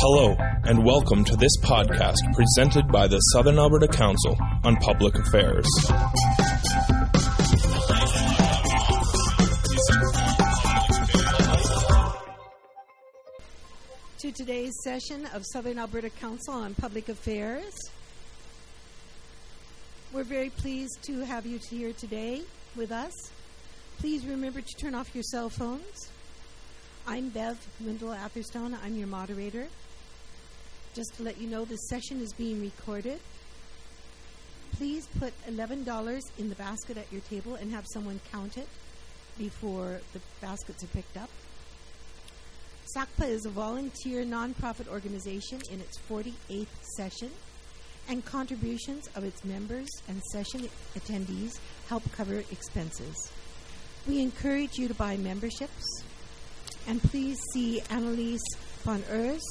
Hello, and welcome to this podcast presented by the Southern Alberta Council on Public Affairs. To today's session of Southern Alberta Council on Public Affairs. We're very pleased to have you here today with us. Please remember to turn off your cell phones. I'm Bev Wendell Atherstone. I'm your moderator. Just to let you know, this session is being recorded. Please put $11 in the basket at your table and have someone count it before the baskets are picked up. SACPA is a volunteer nonprofit organization in its 48th session, and contributions of its members and session attendees help cover expenses. We encourage you to buy memberships, and please see Annalise von Urs,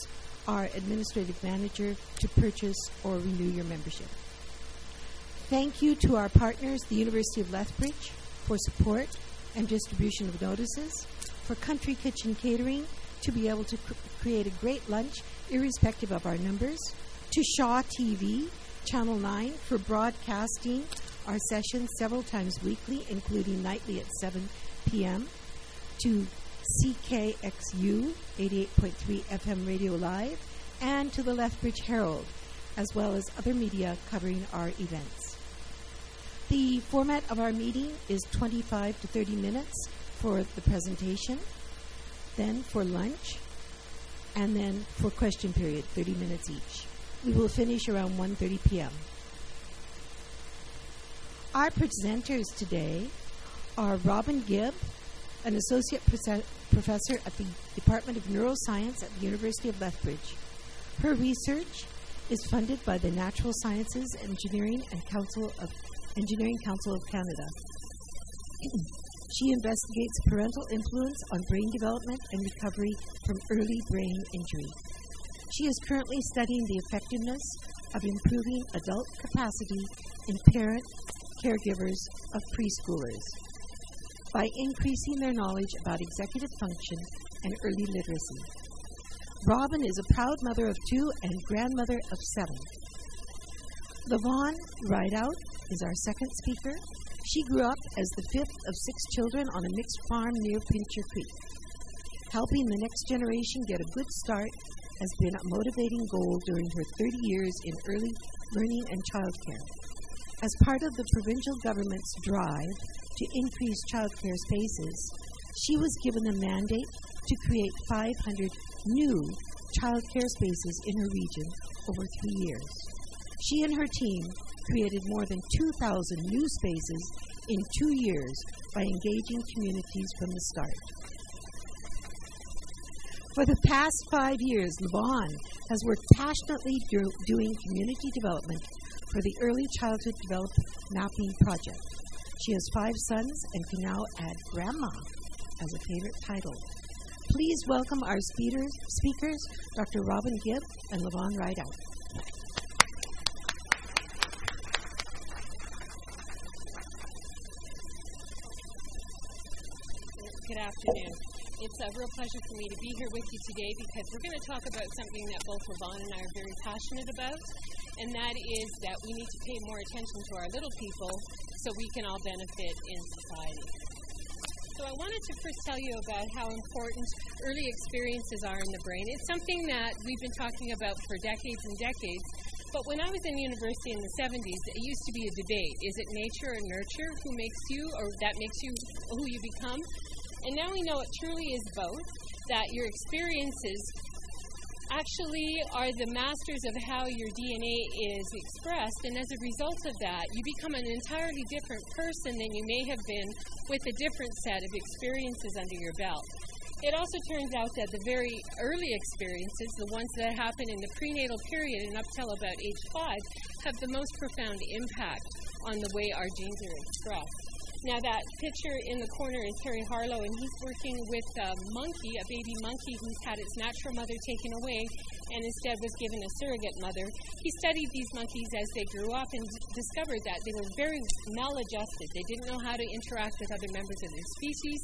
our administrative manager, to purchase or renew your membership. Thank you to our partners, the University of Lethbridge, for support and distribution of notices, for Country Kitchen Catering to be able to cr- create a great lunch irrespective of our numbers, to Shaw TV, Channel 9, for broadcasting our sessions several times weekly, including nightly at 7 p.m., to CKXU 88.3 FM Radio Live, and to the Lethbridge Herald, as well as other media covering our events. The format of our meeting is 25 to 30 minutes for the presentation, then for lunch, and then for question period, 30 minutes each. We will finish around 1:30 p.m. Our presenters today are Robin Gibb, an associate professor at the Department of Neuroscience at the University of Lethbridge. Her research is funded by the Natural Sciences Engineering and Council of Engineering Council of Canada. she investigates parental influence on brain development and recovery from early brain injury. She is currently studying the effectiveness of improving adult capacity in parent caregivers of preschoolers by increasing their knowledge about executive function and early literacy. Robin is a proud mother of two and grandmother of seven. Lavon Rideout is our second speaker. She grew up as the fifth of six children on a mixed farm near Pincher Creek. Helping the next generation get a good start has been a motivating goal during her 30 years in early learning and childcare. As part of the provincial government's drive to increase childcare spaces, she was given a mandate to create 500 new childcare spaces in her region over three years. She and her team created more than 2,000 new spaces in two years by engaging communities from the start. For the past five years, Levon has worked passionately do- doing community development for the Early Childhood Development Mapping Project. She has five sons and can now add grandma as a favorite title. Please welcome our speakers, speakers Dr. Robin Gibb and Levon Rideout. Good afternoon. It's a real pleasure for me to be here with you today because we're going to talk about something that both Ravon and I are very passionate about, and that is that we need to pay more attention to our little people so we can all benefit in society. So I wanted to first tell you about how important early experiences are in the brain. It's something that we've been talking about for decades and decades. But when I was in university in the 70s, it used to be a debate. Is it nature or nurture who makes you, or that makes you who you become? And now we know it truly is both, that your experiences actually are the masters of how your DNA is expressed, and as a result of that, you become an entirely different person than you may have been with a different set of experiences under your belt. It also turns out that the very early experiences, the ones that happen in the prenatal period and up till about age five, have the most profound impact on the way our genes are expressed. Now, that picture in the corner is Harry Harlow, and he's working with a monkey, a baby monkey who's had its natural mother taken away and instead was given a surrogate mother. He studied these monkeys as they grew up and discovered that they were very maladjusted. They didn't know how to interact with other members of their species.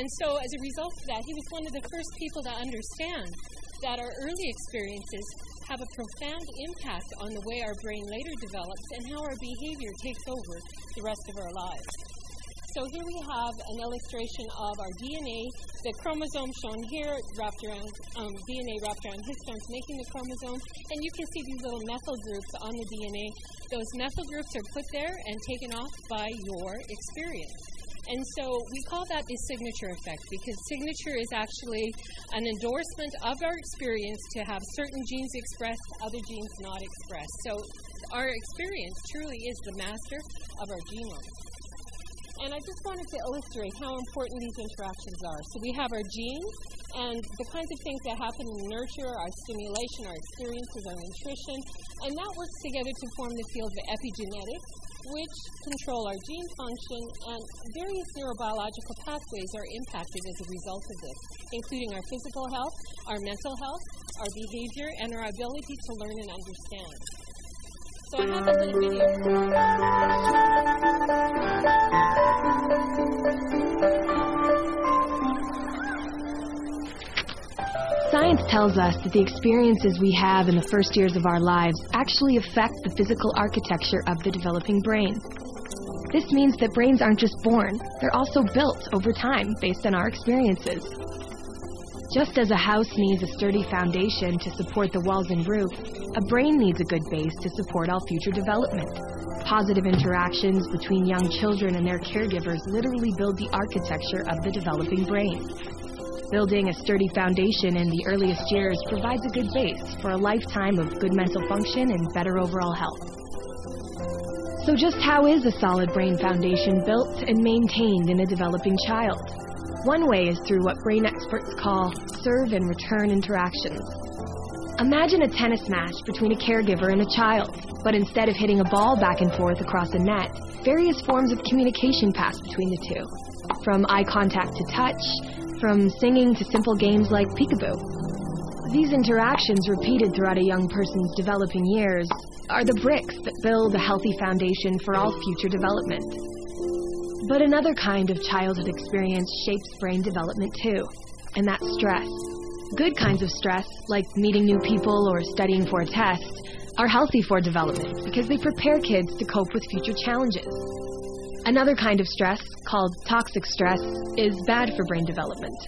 And so, as a result of that, he was one of the first people to understand that our early experiences have a profound impact on the way our brain later develops and how our behavior takes over the rest of our lives. So here we have an illustration of our DNA, the chromosome shown here wrapped around um, DNA wrapped around histones making the chromosome, and you can see these little methyl groups on the DNA. Those methyl groups are put there and taken off by your experience. And so we call that the signature effect because signature is actually an endorsement of our experience to have certain genes expressed, other genes not expressed. So our experience truly is the master of our genome. And I just wanted to illustrate how important these interactions are. So we have our genes and the kinds of things that happen in nurture, our stimulation, our experiences, our nutrition, and that works together to form the field of epigenetics, which control our gene function, and various neurobiological pathways are impacted as a result of this, including our physical health, our mental health, our behavior, and our ability to learn and understand. So I have a little video. Science tells us that the experiences we have in the first years of our lives actually affect the physical architecture of the developing brain. This means that brains aren't just born, they're also built over time based on our experiences. Just as a house needs a sturdy foundation to support the walls and roof, a brain needs a good base to support all future development. Positive interactions between young children and their caregivers literally build the architecture of the developing brain. Building a sturdy foundation in the earliest years provides a good base for a lifetime of good mental function and better overall health. So, just how is a solid brain foundation built and maintained in a developing child? One way is through what brain experts call serve and return interactions. Imagine a tennis match between a caregiver and a child, but instead of hitting a ball back and forth across a net, various forms of communication pass between the two. From eye contact to touch, from singing to simple games like peekaboo. These interactions, repeated throughout a young person's developing years, are the bricks that build a healthy foundation for all future development. But another kind of childhood experience shapes brain development too, and that's stress. Good kinds of stress, like meeting new people or studying for a test, are healthy for development because they prepare kids to cope with future challenges. Another kind of stress, called toxic stress, is bad for brain development.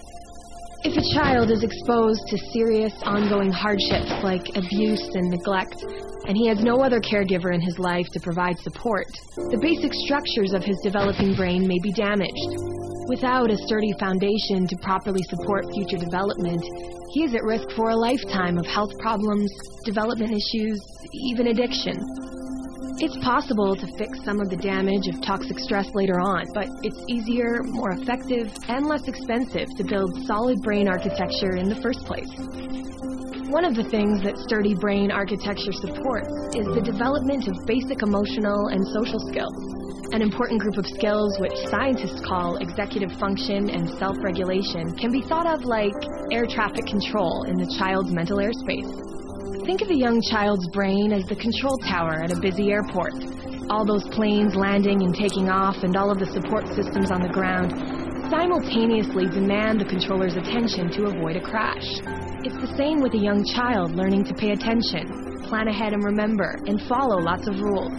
If a child is exposed to serious, ongoing hardships like abuse and neglect, and he has no other caregiver in his life to provide support, the basic structures of his developing brain may be damaged. Without a sturdy foundation to properly support future development, he is at risk for a lifetime of health problems, development issues, even addiction. It's possible to fix some of the damage of toxic stress later on, but it's easier, more effective, and less expensive to build solid brain architecture in the first place. One of the things that sturdy brain architecture supports is the development of basic emotional and social skills, an important group of skills which scientists call executive function and self regulation can be thought of like air traffic control in the child's mental airspace. Think of a young child's brain as the control tower at a busy airport. All those planes landing and taking off and all of the support systems on the ground simultaneously demand the controller's attention to avoid a crash. It's the same with a young child learning to pay attention, plan ahead and remember, and follow lots of rules.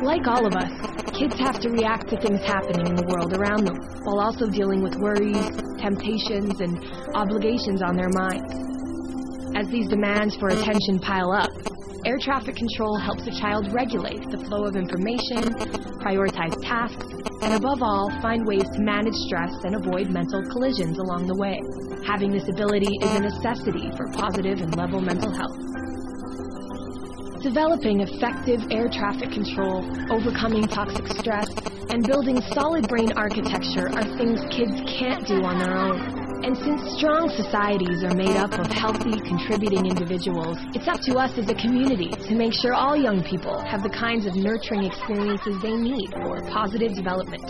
Like all of us, kids have to react to things happening in the world around them, while also dealing with worries, temptations, and obligations on their minds. As these demands for attention pile up, air traffic control helps a child regulate the flow of information, prioritize tasks, and above all, find ways to manage stress and avoid mental collisions along the way. Having this ability is a necessity for positive and level mental health. Developing effective air traffic control, overcoming toxic stress, and building solid brain architecture are things kids can't do on their own. And since strong societies are made up of healthy, contributing individuals, it's up to us as a community to make sure all young people have the kinds of nurturing experiences they need for positive development.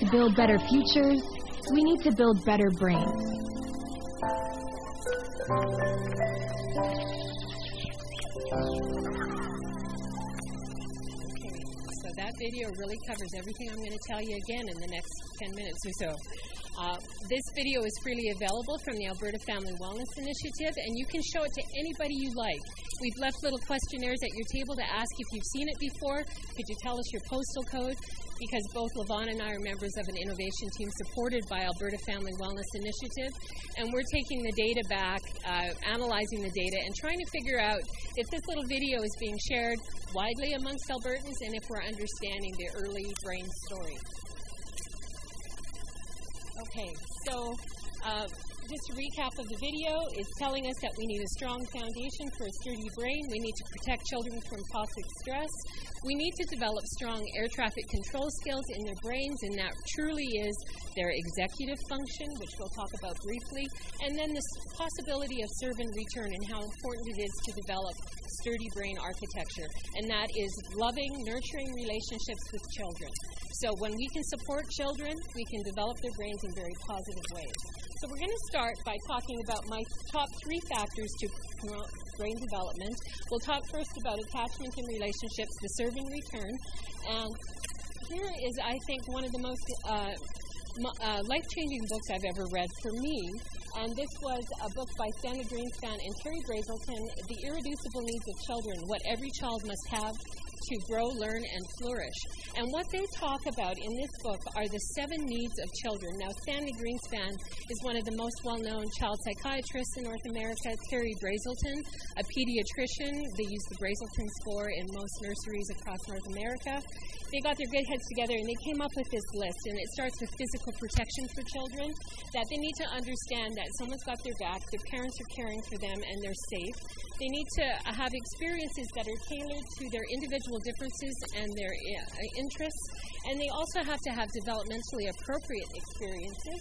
To build better futures, we need to build better brains. So that video really covers everything I'm going to tell you again in the next 10 minutes or so. Uh, this video is freely available from the Alberta Family Wellness Initiative, and you can show it to anybody you like. We've left little questionnaires at your table to ask if you've seen it before. Could you tell us your postal code? Because both Levon and I are members of an innovation team supported by Alberta Family Wellness Initiative, and we're taking the data back, uh, analyzing the data, and trying to figure out if this little video is being shared widely amongst Albertans and if we're understanding the early brain story. Okay, so uh, just a recap of the video is telling us that we need a strong foundation for a sturdy brain. We need to protect children from toxic stress. We need to develop strong air traffic control skills in their brains, and that truly is their executive function, which we'll talk about briefly. And then the possibility of serve and return and how important it is to develop sturdy brain architecture, and that is loving, nurturing relationships with children. So when we can support children, we can develop their brains in very positive ways. So we're going to start by talking about my top three factors to brain development. We'll talk first about attachment and relationships, the serve and return. And here is, I think, one of the most uh, uh, life changing books I've ever read for me. And this was a book by Sandra Greenspan and Berry Brazelton, The Irreducible Needs of Children What Every Child Must Have to grow, learn, and flourish. And what they talk about in this book are the seven needs of children. Now, Sandy Greenspan is one of the most well known child psychiatrists in North America, Berry Brazelton, a pediatrician. They use the Brazelton score in most nurseries across North America. They got their good heads together and they came up with this list, and it starts with physical protection for children. That they need to understand that someone's got their back, their parents are caring for them, and they're safe. They need to have experiences that are tailored to their individual differences and their uh, interests, and they also have to have developmentally appropriate experiences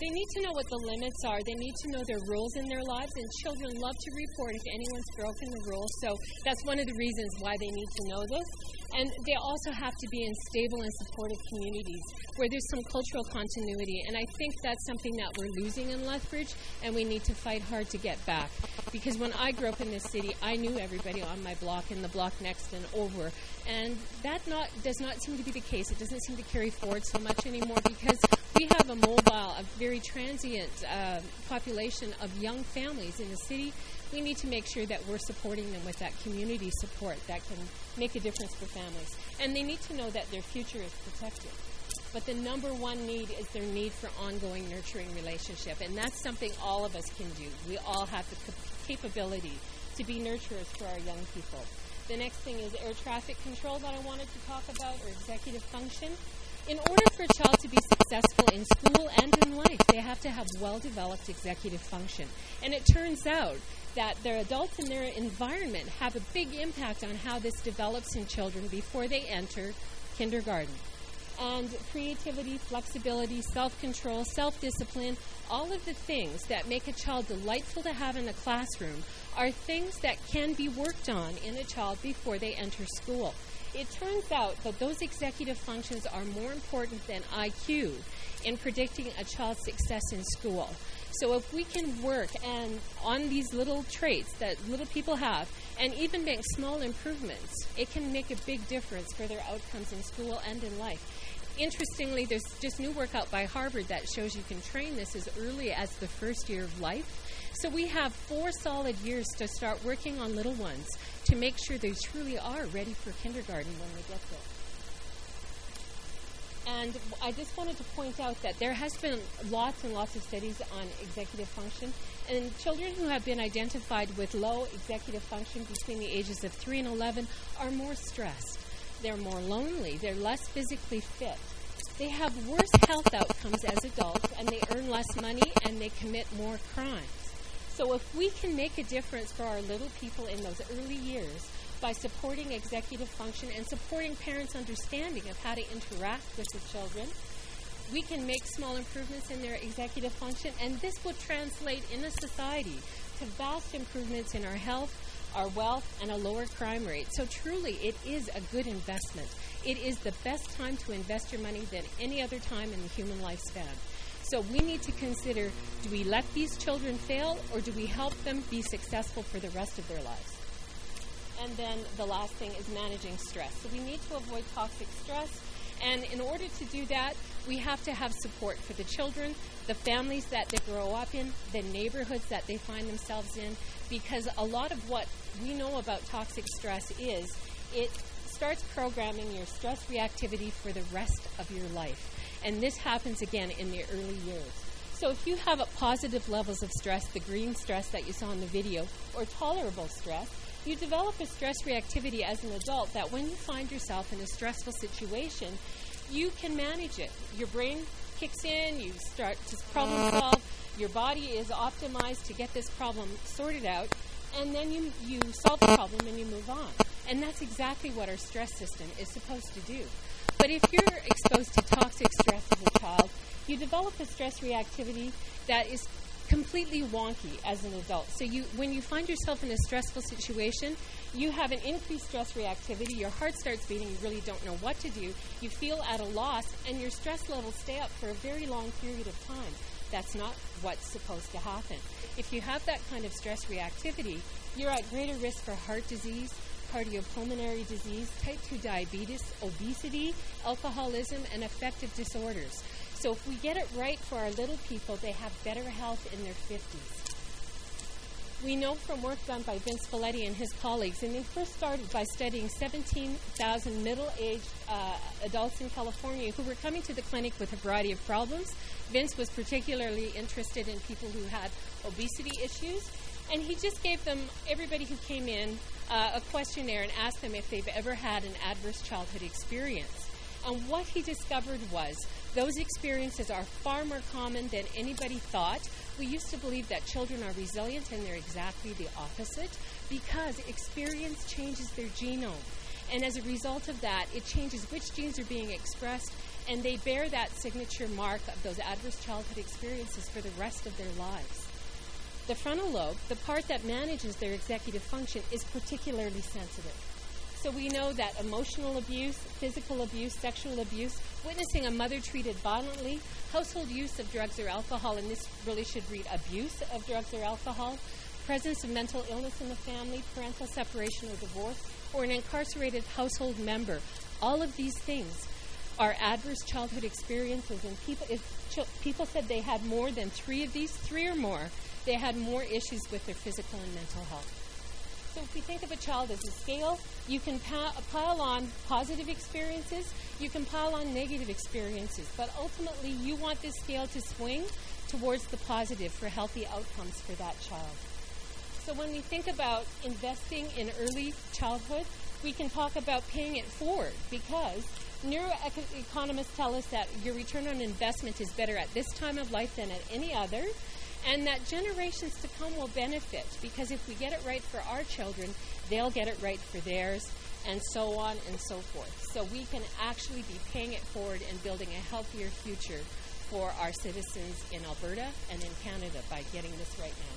they need to know what the limits are. They need to know their rules in their lives, and children love to report if anyone's broken the rules. So that's one of the reasons why they need to know this. And they also have to be in stable and supportive communities where there's some cultural continuity. And I think that's something that we're losing in Lethbridge, and we need to fight hard to get back. Because when I grew up in this city, I knew everybody on my block and the block next and over. And that not does not seem to be the case. It doesn't seem to carry forward so much anymore because we have a mobile, a very transient uh, population of young families in the city. We need to make sure that we're supporting them with that community support that can make a difference for families. And they need to know that their future is protected. But the number one need is their need for ongoing nurturing relationship. And that's something all of us can do. We all have the capability to be nurturers for our young people. The next thing is air traffic control that I wanted to talk about, or executive function. In order for a child to be successful in school and in life, they have to have well developed executive function. And it turns out that their adults and their environment have a big impact on how this develops in children before they enter kindergarten. And creativity, flexibility, self control, self discipline, all of the things that make a child delightful to have in a classroom are things that can be worked on in a child before they enter school. It turns out that those executive functions are more important than IQ in predicting a child's success in school. So if we can work and on these little traits that little people have and even make small improvements, it can make a big difference for their outcomes in school and in life. Interestingly, there's just new work out by Harvard that shows you can train this as early as the first year of life. So we have four solid years to start working on little ones to make sure they truly are ready for kindergarten when they get there. And I just wanted to point out that there has been lots and lots of studies on executive function, and children who have been identified with low executive function between the ages of 3 and 11 are more stressed. They're more lonely. They're less physically fit. They have worse health outcomes as adults, and they earn less money and they commit more crimes. So if we can make a difference for our little people in those early years by supporting executive function and supporting parents' understanding of how to interact with the children, we can make small improvements in their executive function, and this will translate in a society to vast improvements in our health, our wealth, and a lower crime rate. So, truly, it is a good investment. It is the best time to invest your money than any other time in the human lifespan. So we need to consider do we let these children fail or do we help them be successful for the rest of their lives? And then the last thing is managing stress. So we need to avoid toxic stress. And in order to do that, we have to have support for the children, the families that they grow up in, the neighborhoods that they find themselves in, because a lot of what we know about toxic stress is it starts programming your stress reactivity for the rest of your life. And this happens again in the early years. So if you have positive levels of stress, the green stress that you saw in the video, or tolerable stress, you develop a stress reactivity as an adult that when you find yourself in a stressful situation, you can manage it. Your brain kicks in, you start to problem solve, your body is optimized to get this problem sorted out, and then you, you solve the problem and you move on. And that's exactly what our stress system is supposed to do. But if you're exposed to toxic stress as a child, you develop a stress reactivity that is completely wonky as an adult. So you when you find yourself in a stressful situation, you have an increased stress reactivity, your heart starts beating, you really don't know what to do, you feel at a loss, and your stress levels stay up for a very long period of time. That's not what's supposed to happen. If you have that kind of stress reactivity, you're at greater risk for heart disease, cardiopulmonary disease, type 2 diabetes, obesity, alcoholism, and affective disorders. So if we get it right for our little people, they have better health in their 50s. We know from work done by Vince Felitti and his colleagues, and they first started by studying 17,000 middle aged uh, adults in California who were coming to the clinic with a variety of problems. Vince was particularly interested in people who had obesity issues, and he just gave them, everybody who came in, uh, a questionnaire and asked them if they've ever had an adverse childhood experience. And what he discovered was those experiences are far more common than anybody thought. We used to believe that children are resilient, and they're exactly the opposite because experience changes their genome. And as a result of that, it changes which genes are being expressed, and they bear that signature mark of those adverse childhood experiences for the rest of their lives. The frontal lobe, the part that manages their executive function, is particularly sensitive. So we know that emotional abuse, physical abuse, sexual abuse, witnessing a mother treated violently, household use of drugs or alcohol, and this really should read abuse of drugs or alcohol, presence of mental illness in the family, parental separation or divorce, or an incarcerated household member. All of these things are adverse childhood experiences, and people, if ch- people said they had more than three of these, three or more, they had more issues with their physical and mental health. So if you think of a child as a scale, you can pa- pile on positive experiences, you can pile on negative experiences, but ultimately you want this scale to swing towards the positive for healthy outcomes for that child. So when we think about investing in early childhood, we can talk about paying it forward because neuroeconomists tell us that your return on investment is better at this time of life than at any other and that generations to come will benefit because if we get it right for our children, they'll get it right for theirs, and so on and so forth. So we can actually be paying it forward and building a healthier future for our citizens in Alberta and in Canada by getting this right now.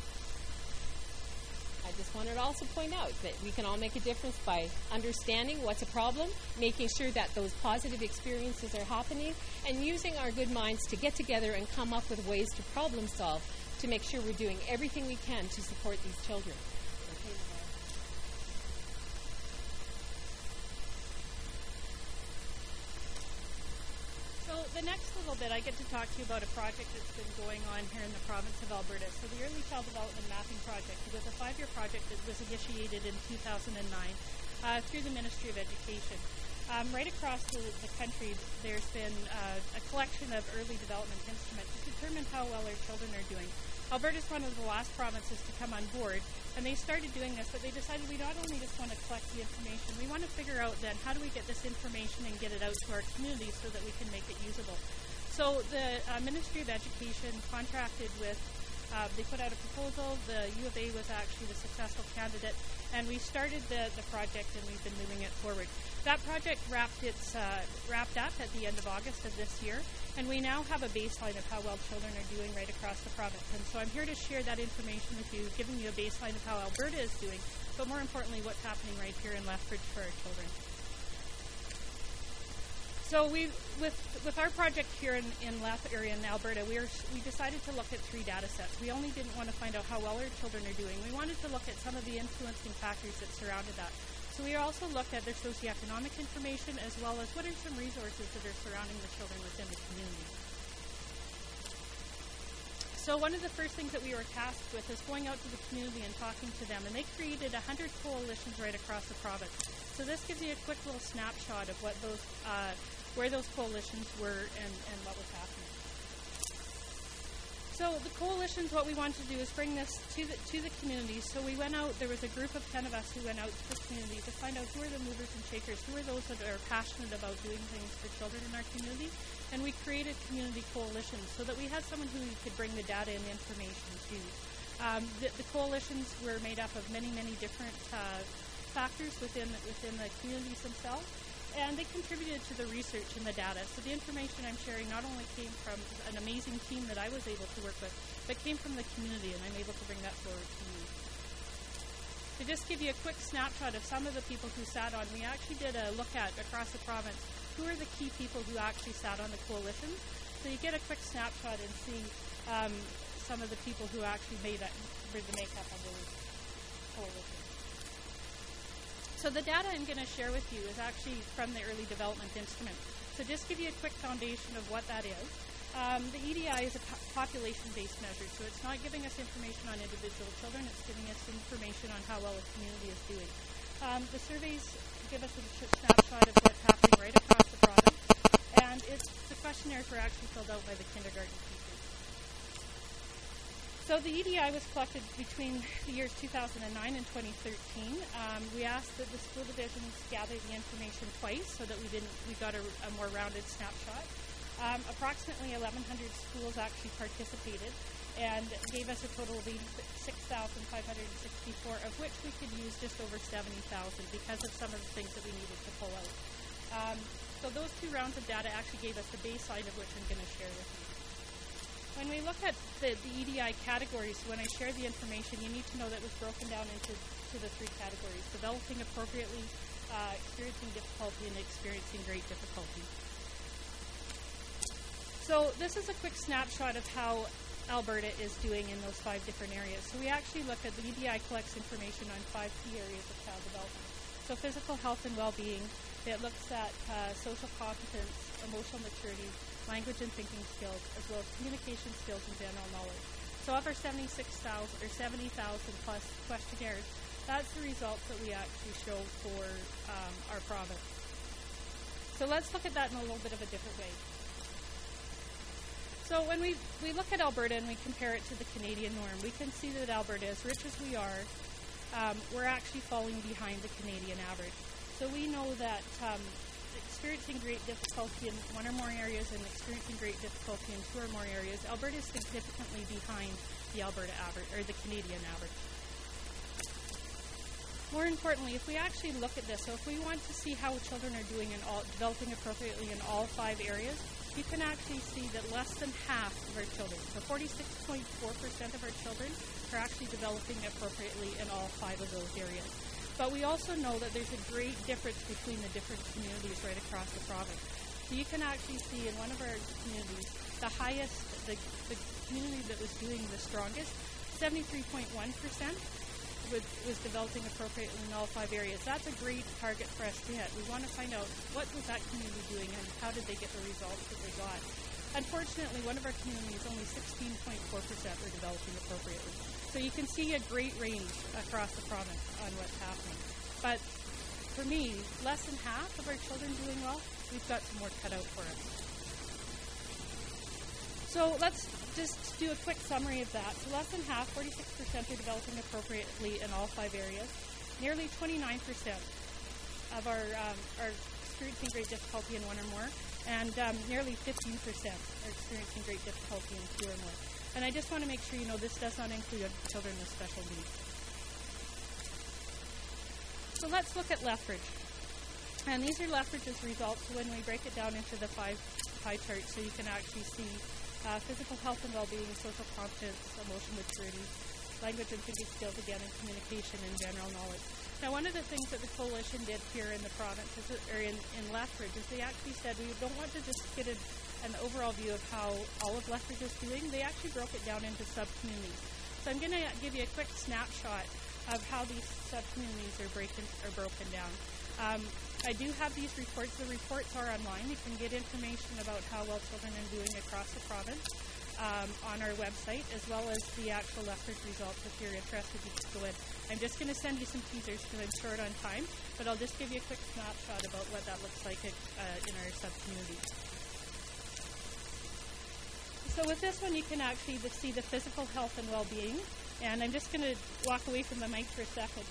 I just wanted to also point out that we can all make a difference by understanding what's a problem, making sure that those positive experiences are happening, and using our good minds to get together and come up with ways to problem solve to make sure we're doing everything we can to support these children. So the next little bit, I get to talk to you about a project that's been going on here in the province of Alberta. So the Early Child Development Mapping Project was a five-year project that was initiated in 2009 uh, through the Ministry of Education. Um, right across the, the, country, there's been uh, a collection of early development instruments to determine how well our children are doing. Alberta is one of the last provinces to come on board, and they started doing this, but they decided we not only just want to collect the information, we want to figure out then how do we get this information and get it out to our communities so that we can make it usable. So the uh, Ministry of Education contracted with uh, they put out a proposal. The U of A was actually the successful candidate, and we started the, the project and we've been moving it forward. That project wrapped its uh, wrapped up at the end of August of this year, and we now have a baseline of how well children are doing right across the province. And so I'm here to share that information with you, giving you a baseline of how Alberta is doing, but more importantly, what's happening right here in Lethbridge for our children. So we, with with our project here in in Leth area in Alberta, we are we decided to look at three data sets. We only didn't want to find out how well our children are doing. We wanted to look at some of the influencing factors that surrounded that. So we also looked at their socioeconomic information as well as what are some resources that are surrounding the children within the community. So one of the first things that we were tasked with is going out to the community and talking to them, and they created 100 coalitions right across the province. So this gives you a quick little snapshot of what those, uh, where those coalitions were and, and what was happening. So the coalitions, what we wanted to do is bring this to the to the community. So we went out. There was a group of ten of us who went out to the community to find out who are the movers and shakers, who are those that are passionate about doing things for children in our community, and we created community coalitions so that we had someone who could bring the data and the information to. Um, the, the, coalitions were made up of many, many different uh, factors within within the communities themselves and they contributed to the research and the data. So the information I'm sharing not only came from an amazing team that I was able to work with, but came from the community, and I'm able to bring that forward to you. To just give you a quick snapshot of some of the people who sat on, we actually did a look at across the province who are the key people who actually sat on the coalition. So you get a quick snapshot and see um, some of the people who actually made it, the makeup of the coalitions. So the data I'm going to share with you is actually from the Early Development Instrument. So just give you a quick foundation of what that is. Um, the EDI is a po- population-based measure, so it's not giving us information on individual children, it's giving us information on how well a community is doing. Um, the surveys give us a snapshot of what's happening right across the province, and it's the questionnaires were actually filled out by the kindergarten teachers. So the EDI was collected between the years 2009 and 2013. Um, we asked that the school divisions gather the information twice so that we didn't we got a, a more rounded snapshot. Um, approximately 1,100 schools actually participated and gave us a total of 6,564, of which we could use just over 70,000 because of some of the things that we needed to pull out. Um, so those two rounds of data actually gave us the baseline of which I'm going to share with you. When we look at the, the EDI categories, when I share the information, you need to know that it was broken down into to the three categories developing appropriately, uh, experiencing difficulty, and experiencing great difficulty. So, this is a quick snapshot of how Alberta is doing in those five different areas. So, we actually look at the EDI collects information on five key areas of child development. So, physical health and well being, it looks at uh, social competence, emotional maturity, language and thinking skills, as well as communication skills and general knowledge. So of our 76,000 or 70,000 plus questionnaires, that's the results that we actually show for um, our province. So let's look at that in a little bit of a different way. So when we, we look at Alberta and we compare it to the Canadian norm, we can see that Alberta, as rich as we are, um, we're actually falling behind the Canadian average. So we know that um, experiencing great difficulty in one or more areas and experiencing great difficulty in two or more areas, Alberta is significantly behind the Alberta average or the Canadian average. More importantly, if we actually look at this, so if we want to see how children are doing in all developing appropriately in all five areas, you can actually see that less than half of our children, so 46.4% of our children, are actually developing appropriately in all five of those areas. But we also know that there's a great difference between the different communities right across the province. So you can actually see in one of our communities, the highest, the, the community that was doing the strongest, 73.1% was, was developing appropriately in all five areas. That's a great target for us to hit. We want to find out what was that community doing and how did they get the results that they got. Unfortunately, one of our communities, only 16.4% were developing appropriately. So you can see a great range across the province on what's happening. But for me, less than half of our children doing well, we've got some work cut out for us. So let's just do a quick summary of that. So less than half, 46% are developing appropriately in all five areas. Nearly 29% of our um, are experiencing great difficulty in one or more, and um, nearly 15% are experiencing great difficulty in two or more. And I just want to make sure you know this does not include children with special needs. So let's look at Lethbridge. And these are Lethbridge's results when we break it down into the five pie charts so you can actually see uh, physical health and well-being, social competence, emotional maturity, language and thinking skills again, and communication and general knowledge. Now, one of the things that the coalition did here in the province, or in, in Lethbridge, is they actually said we don't want to just get a an overall view of how all of Lethbridge is doing, they actually broke it down into sub-communities. So I'm going to give you a quick snapshot of how these subcommunities are, breaking, are broken down. Um, I do have these reports. The reports are online. You can get information about how well children are doing across the province um, on our website, as well as the actual Lethbridge results if you're interested. You can go in. I'm just going to send you some teasers because I'm short on time, but I'll just give you a quick snapshot about what that looks like at, uh, in our subcommunity. So with this one, you can actually see the physical health and well-being. And I'm just going to walk away from the mic for a second.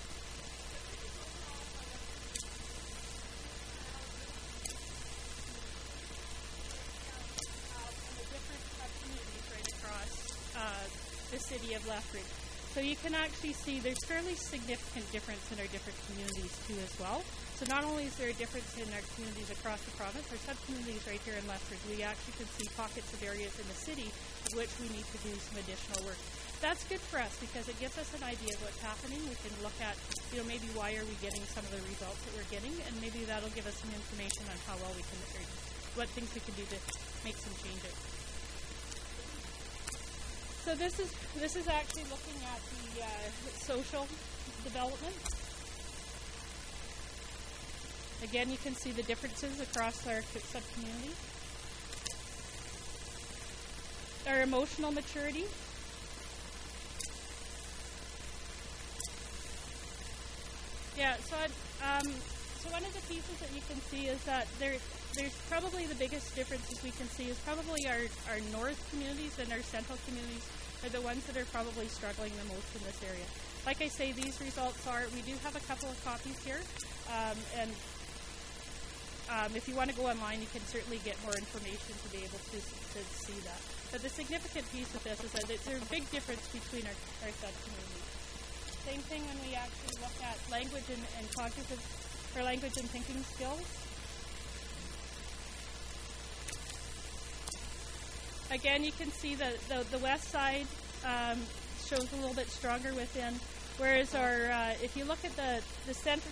Uh, the city of Lethbridge. So you can actually see there's fairly significant difference in our different communities too as well. So not only is there a difference in our communities across the province, our sub-communities right here in Lethbridge, we actually can see pockets of areas in the city which we need to do some additional work. That's good for us because it gives us an idea of what's happening. We can look at, you know, maybe why are we getting some of the results that we're getting, and maybe that'll give us some information on how well we can, what things we can do to make some changes. So this is this is actually looking at the uh, social development. Again, you can see the differences across our sub-communities. Our emotional maturity. Yeah, so um, so one of the pieces that you can see is that there there's probably the biggest differences we can see is probably our, our north communities and our central communities are the ones that are probably struggling the most in this area. Like I say, these results are, we do have a couple of copies here, um, and um, if you want to go online, you can certainly get more information to be able to, to see that. But the significant piece of this is that there's a big difference between our, our sub-communities. Same thing when we actually look at language and, and cognitive, or language and thinking skills. Again, you can see that the, the west side um, shows a little bit stronger within, whereas our, uh, if you look at the, the center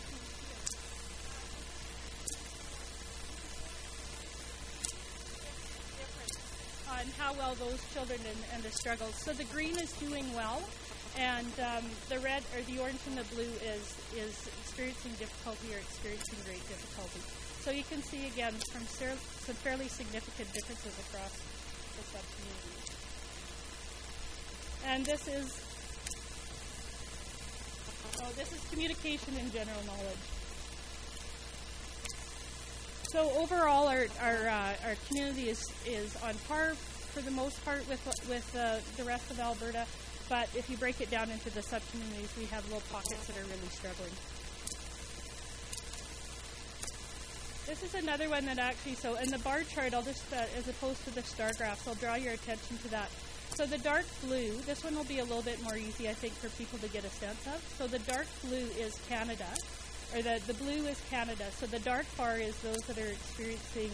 on how well those children and, and, the struggles. So the green is doing well, and um, the red or the orange and the blue is is experiencing difficulty or experiencing great difficulty. So you can see again from some fairly significant differences across sub-communities. And this is, oh, this is communication and general knowledge. So overall, our our, uh, our community is, is on par for the most part with with uh, the rest of Alberta. But if you break it down into the subcommunities, we have little pockets that are really struggling. This is another one that actually, so in the bar chart, I'll just, uh, as opposed to the star graphs, I'll draw your attention to that. So the dark blue, this one will be a little bit more easy, I think, for people to get a sense of. So the dark blue is Canada, or the, the blue is Canada. So the dark bar is those that are experiencing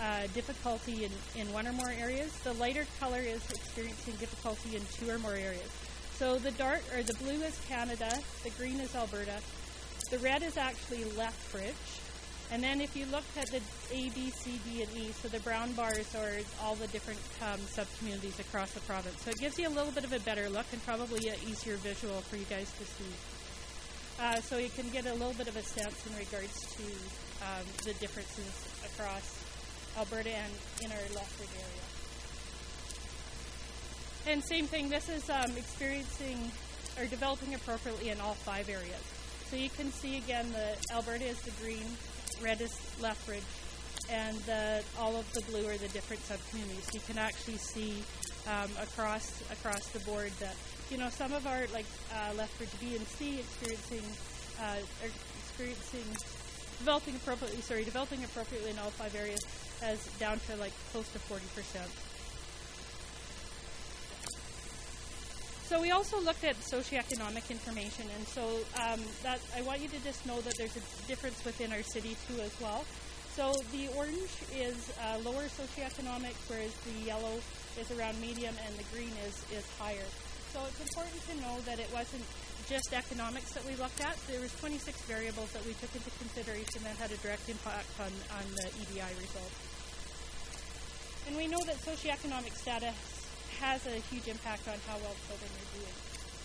uh, difficulty in, in one or more areas. The lighter color is experiencing difficulty in two or more areas. So the dark, or the blue is Canada, the green is Alberta, the red is actually Lethbridge, and then if you look at the A, B, C, D, and E, so the brown bars are all the different um, sub-communities across the province. So it gives you a little bit of a better look and probably an easier visual for you guys to see. Uh, so you can get a little bit of a sense in regards to um, the differences across Alberta and in our Lethbridge area. And same thing, this is um, experiencing or developing appropriately in all five areas. So you can see again the Alberta is the green, red is Lethbridge, and the, all of the blue are the different subcommunities. You can actually see um, across across the board that you know some of our like uh, Lethbridge B and C experiencing uh, experiencing developing appropriately. Sorry, developing appropriately in all five areas as down to like close to forty percent. So we also looked at socioeconomic information, and so um, that I want you to just know that there's a difference within our city too as well. So the orange is uh, lower socioeconomic, whereas the yellow is around medium, and the green is is higher. So it's important to know that it wasn't just economics that we looked at. There was 26 variables that we took into consideration that had a direct impact on, on the EDI results. And we know that socioeconomic status has a huge impact on how well children are doing.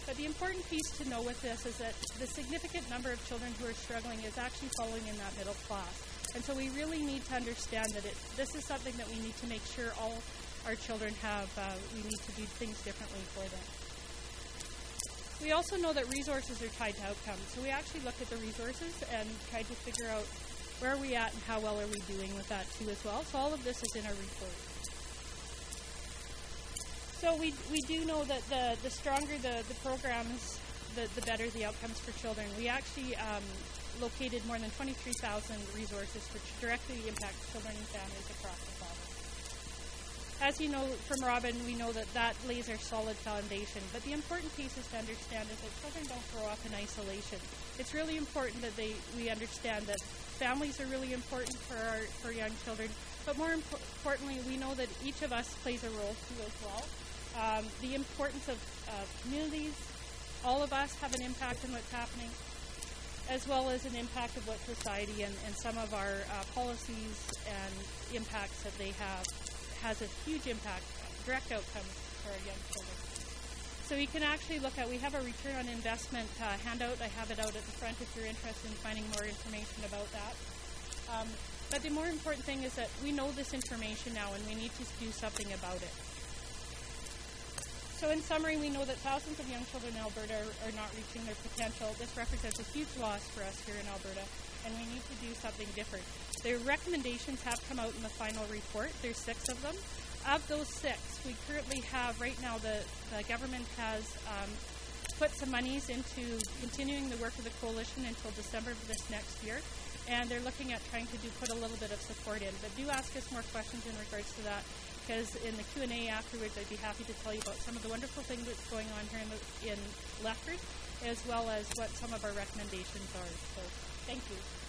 But the important piece to know with this is that the significant number of children who are struggling is actually falling in that middle class. And so we really need to understand that it, this is something that we need to make sure all our children have. Uh, we need to do things differently for them. We also know that resources are tied to outcomes. So we actually looked at the resources and tried to figure out where are we at and how well are we doing with that too as well. So all of this is in our report. So we, we do know that the, the stronger the, the programs, the, the better the outcomes for children. We actually um, located more than 23,000 resources which directly impact children and families across the province. As you know from Robin, we know that that lays our solid foundation. But the important piece is to understand is that children don't grow up in isolation. It's really important that they we understand that families are really important for our for young children. But more impo- importantly, we know that each of us plays a role too as well um, the importance of communities. All of us have an impact on what's happening, as well as an impact of what society and, and some of our uh, policies and impacts that they have has a huge impact, direct outcomes for our young children. So we can actually look at, we have a return on investment uh, handout. I have it out at the front if you're interested in finding more information about that. Um, but the more important thing is that we know this information now and we need to do something about it. So, in summary, we know that thousands of young children in Alberta are, are, not reaching their potential. This represents a huge loss for us here in Alberta, and we need to do something different. The recommendations have come out in the final report. There's six of them. Of those six, we currently have right now the, the government has um, put some monies into continuing the work of the coalition until December of this next year, and they're looking at trying to do put a little bit of support in. But do ask us more questions in regards to that because in the Q&A afterwards I'd be happy to tell you about some of the wonderful things that's going on here in, the, in Lethbridge as well as what some of our recommendations are. So thank you.